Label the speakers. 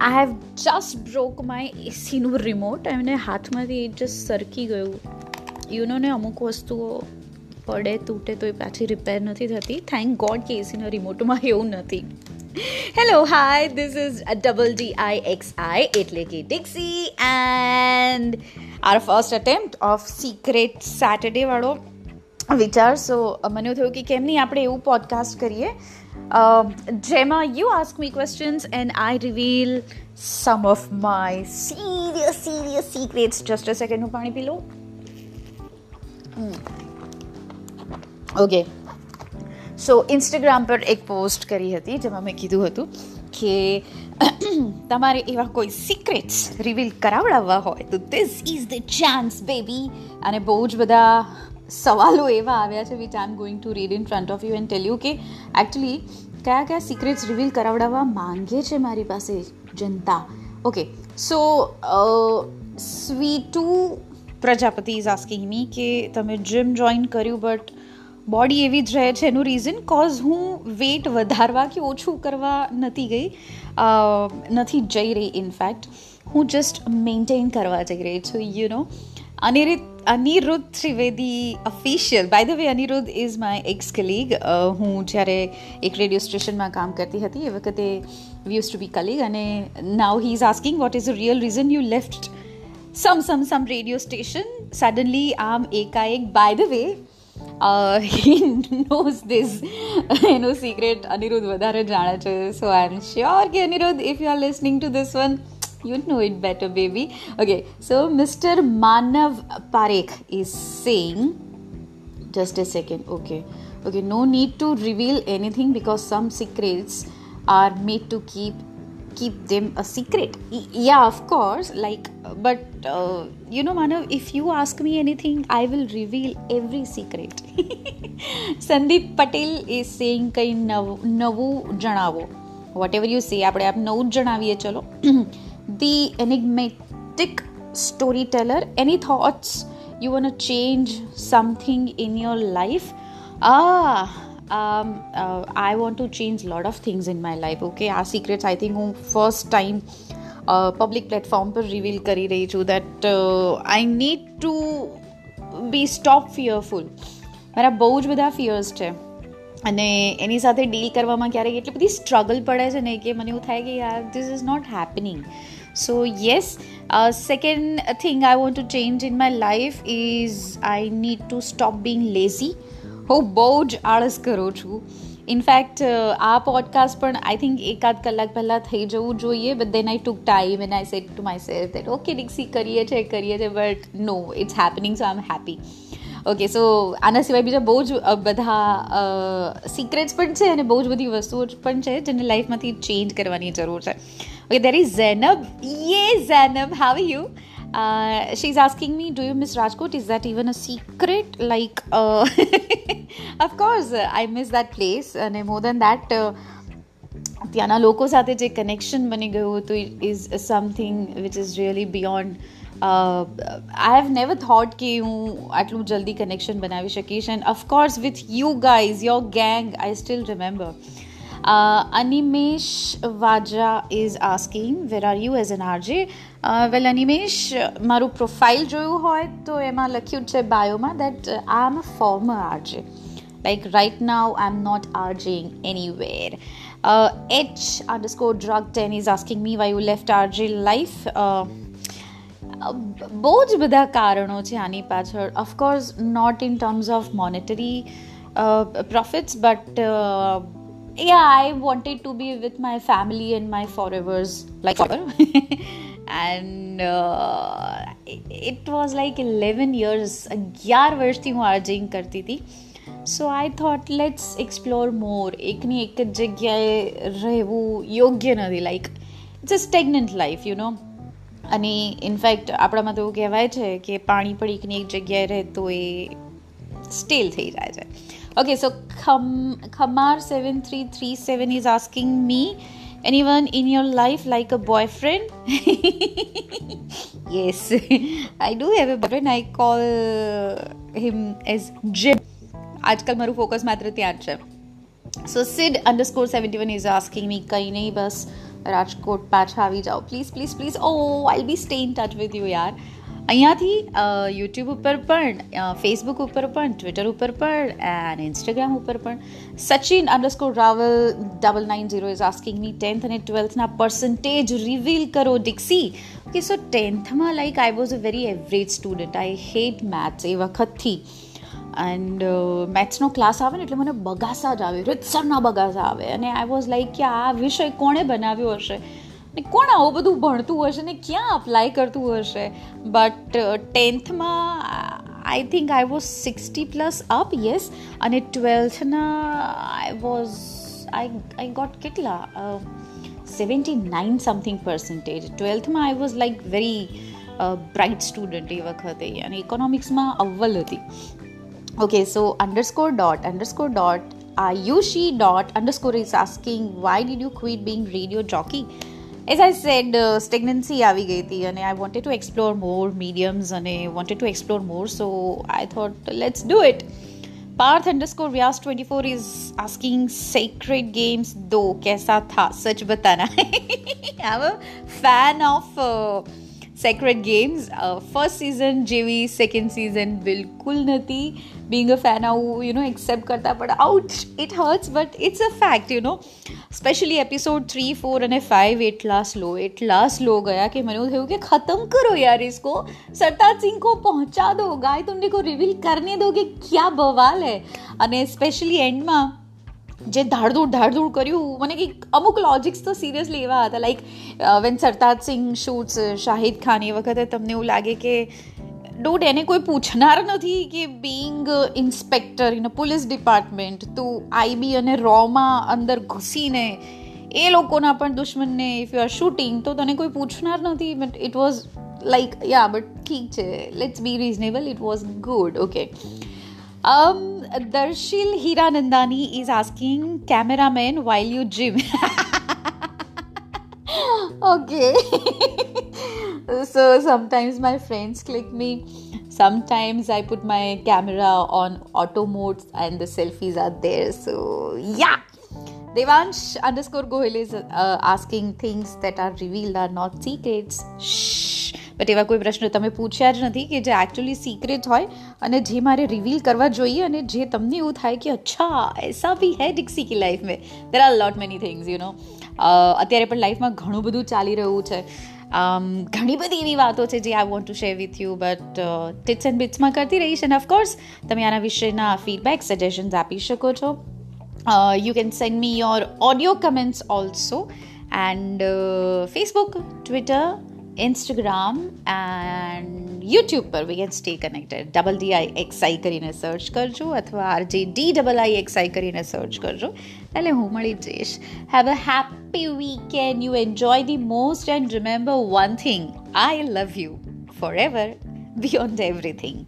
Speaker 1: I have just broke my એસીનું remote એમને હાથમાંથી just સરકી ગયું. યુ નો ને અમુક વસ્તુઓ પડે, તૂટે તો એ પાછી રિપેર નથી થતી. થેન્ક ગોડ કે એસીના રિમોટમાં એવું નથી. Hello hi this is double D I X I એટલે કે Dixi and our first attempt of secret Saturday વાળો વિચાર. સો મને એવું થયું કે કેમ નહીં આપણે એવું પોડકાસ્ટ કરીએ? જેમાં you ask me questions and I reveal some of my serious serious secrets just a second હું પાણી પી લઉં? ઓકે સો ઇન્સ્ટાગ્રામ પર એક પોસ્ટ કરી હતી જેમાં મેં કીધું હતું કે તમારે એવા કોઈ સિક્રેટ્સ રિવીલ કરાવડાવવા હોય તો this is the chance baby અને બહુ જ બધા સવાલો એવા આવ્યા છે which I am going to read in front of you and tell you કે એકચ્યુઅલી કયા કયા સિક્રેટ્સ રિવીલ કરાવડાવવા માંગે છે મારી પાસે જનતા okay so Sweetu Prajapati is asking me કે તમે જીમ જોઈન કર્યું બટ બોડી એવી જ રહે છે એનું રીઝન કોઝ હું વેટ વધારવા કે ઓછું કરવા નથી ગઈ નથી જઈ રહી ઇનફેક્ટ હું જસ્ટ મેન્ટેન કરવા જઈ રહી છું you no Aniruddh Aniruddh Trivedi official by the way Aniruddh is my ex colleague હું જ્યારે એક રેડિયો સ્ટેશનમાં કામ કરતી હતી એ વખતે we use to be colleague અને now he is asking what is a real reason you left some some some radio station suddenly આમ એકાએક by the way he knows this એનું સિક્રેટ અનિરુદ્ધ વધારે જાણે છે સો આઈ એમ શ્યોર કે Aniruddh if you are listening to this one you know it better, baby. Okay, so Mr. Manav Parekh is saying, just a second, okay, okay, no need to reveal anything because some secrets are made to keep keep them a secret yeah of course like but uh, you know manav if you ask me anything i will reveal every secret Sandeep Patel is saying કંઈ નવું જણાવો vote ever you say આપણે આપ નવું જ જણાવીએ ચલો the enigmatic storyteller any thoughts you want to change something in your life ah um, uh, i want to change a lot of things in my life okay our secrets i think first time uh, public platform પર reveal કરી રહી છું that I need to be stop fearful મારા બહુ જ બધા fierce છે અને એની સાથે ડીલ કરવામાં ક્યારેક એટલી બધી સ્ટ્રગલ પડે છે ને કે મને એવું થાય કે યાર this is not happening so yes second thing I want to change in my life is I need to stop being lazy હું બહુ જ આળસ કરું છું. ઇનફેક્ટ આ પોડકાસ્ટ પણ આઈ થિંક એકાદ કલાક પહેલાં થઈ જવું જોઈએ but then I took time and I said to myself that okay Dixi કરીએ છે કરીએ છે but no it's happening so I am happy okay so આના સિવાય બીજા બહુ જ બધા સિક્રેટ્સ પણ છે અને બહુ જ બધી વસ્તુઓ પણ છે જેને લાઈફમાંથી ચેન્જ કરવાની જરૂર છે ઓકે દેર ઇઝ ઝેનબ યે Zainab how you Uh, she's asking me, Do you miss Rajkot? Is that even a secret? Like, uh, of course, I miss that place. And more than that, uh, ત્યાંના લોકો સાથે જે connection બની ગયું હતું is something which is really beyond I have never thought કે હું આટલું જલ્દી કનેક્શન બનાવી શકીશ and of course with you guys your gang I still remember Animesh Vaja is asking where are you as an RJ well Animesh મારું profile જોયું હોય તો એમાં લખ્યું છે બાયોમાં that I am a former RJ like right now i'm not RJing anywhere uh, h underscore drug 10 is asking me why you left RJ life uh, બહુ જ બધા કારણો છે આની પાછળ of course not in terms of monetary profits but yeah i wanted to be with my family and my forevers like forever and uh, it was like 11 years અગિયાર વર્ષથી હું આર્જિંગ કરતી હતી so I thought let's explore more એકની એક જ જગ્યાએ રહેવું યોગ્ય નથી like it's a stagnant life you know અને ઇનફેક્ટ આપણામાં તો એવું કહેવાય છે કે પાણી પડીકની એક જગ્યાએ રહે તો એ સ્ટીલ થઈ જાય છે okay so ખમ Khamar seven three three seven is asking me anyone in your life like a boyfriend yes i do have a boyfriend i call him as jim આજકાલ મારું ફોકસ માત્ર ત્યાં જ છે so Sid underscore seventy one is asking me કંઈ નહીં બસ રાજકોટ પાછા આવી જાઓ please please please oh I be stay in touch with you યાર અહીંયાથી યુટ્યુબ ઉપર પણ ફેસબુક ઉપર પણ ટ્વિટર ઉપર પણ એન્ડ ઇન્સ્ટાગ્રામ ઉપર પણ Sachin underscore Raval double nine zero is asking me tenth અને ટ્વેલ્થના પર્સન્ટેજ રિવીલ કરો ડિક્સી okay so ટેન્થમાં like I was a very average student I hate maths એ વખતથી એન્ડ મેથ્સનો ક્લાસ આવે ને એટલે મને બગાસા જ આવે. રીતસરના બગાસા આવે. અને આઈ વોઝ લાઈક કે આ વિષય કોણે બનાવ્યો હશે? ને કોણ આવું બધું ભણતું હશે? ને ક્યાં અપ્લાય કરતું હશે? But ટેન્થમાં I think I was sixty plus up yes અને ટ્વેલ્થના I was I I got કેટલા? સેવન્ટી નાઇન સમથિંગ પર્સન્ટેજ ટ્વેલ્થમાં I was like very bright student એ વખતે. અને ઇકોનોમિક્સમાં અવ્વલ હતી. Okay, so underscore dot underscore dot Ayushi dot underscore is asking why did you quit being radio jockey? As I said, uh, stagnancy આવી ગઈ હતી અને I wanted to explore more mediums અને wanted to explore more, so I thought let's do it. Parth underscore Vyas 24 is asking sacred games दो कैसा था सच बताना I'm a fan of uh, sacred games first season જેવી second season બિલકુલ નથી being a fan આવું you know accept કરતા પણ out it hurts but it's a fact you know specially episode three four અને ફાઇવ એટલા slow એટલા slow ગયા કે મને એવું થયું કે ખતમ કરો યાર इसको सरताज सिंह को पहुंचा दो गाय तुमने को रिवील करने दो कि क्या बवाल है અને સ્પેશિયલી એન્ડમાં જે ધાડધૂડ ધાડધૂડ કર્યું મને કંઈક અમુક લોજિક્સ તો સિરિયસલી એવા હતા like when Sartaj Singh shoots Shahid Khan એ વખતે તમને એવું લાગે કે ડોટ એને કોઈ પૂછનાર નથી કે being inspector in a police department તું આઈબી અને રોમાં અંદર ઘૂસીને એ લોકોના પણ દુશ્મનને ઇફ યુ આર શૂટિંગ તો તને કોઈ પૂછનાર નથી but it was like yeah but ઠીક છે let's be reasonable it was good okay Um, Darshil Hiranandani is asking cameraman while you gym. okay. so sometimes my friends click me. Sometimes I put my camera on auto mode and the selfies are there. So yeah. Devansh underscore Gohil is uh, asking things that are revealed are not secrets. Shh. But એવા કોઈ પ્રશ્ન તમે પૂછ્યા જ નથી કે જે actually secret હોય અને જે મારે રિવીલ કરવા જોઈએ અને જે તમને એવું થાય કે અચ્છા એસા બી હે ડિક્સી કી લાઈફ મેં there are lot many things you know અત્યારે પણ લાઈફમાં ઘણું બધું ચાલી રહ્યું છે ઘણી બધી એવી વાતો છે જે I want to share with you but tips and બિટ્સમાં કરતી રહીશ અને ઓફકોર્સ તમે આના વિશેના ફીડબેક સજેશન્સ આપી શકો છો you can send me your audio comments also and Facebook Twitter Instagram and YouTube પર we can stay connected double D I X I કરીને સર્ચ કરજો અથવા RJ D double I X I કરીને search કરજો એટલે હું મળી જઈશ have a happy weekend you enjoy the most and remember one thing I love you forever beyond everything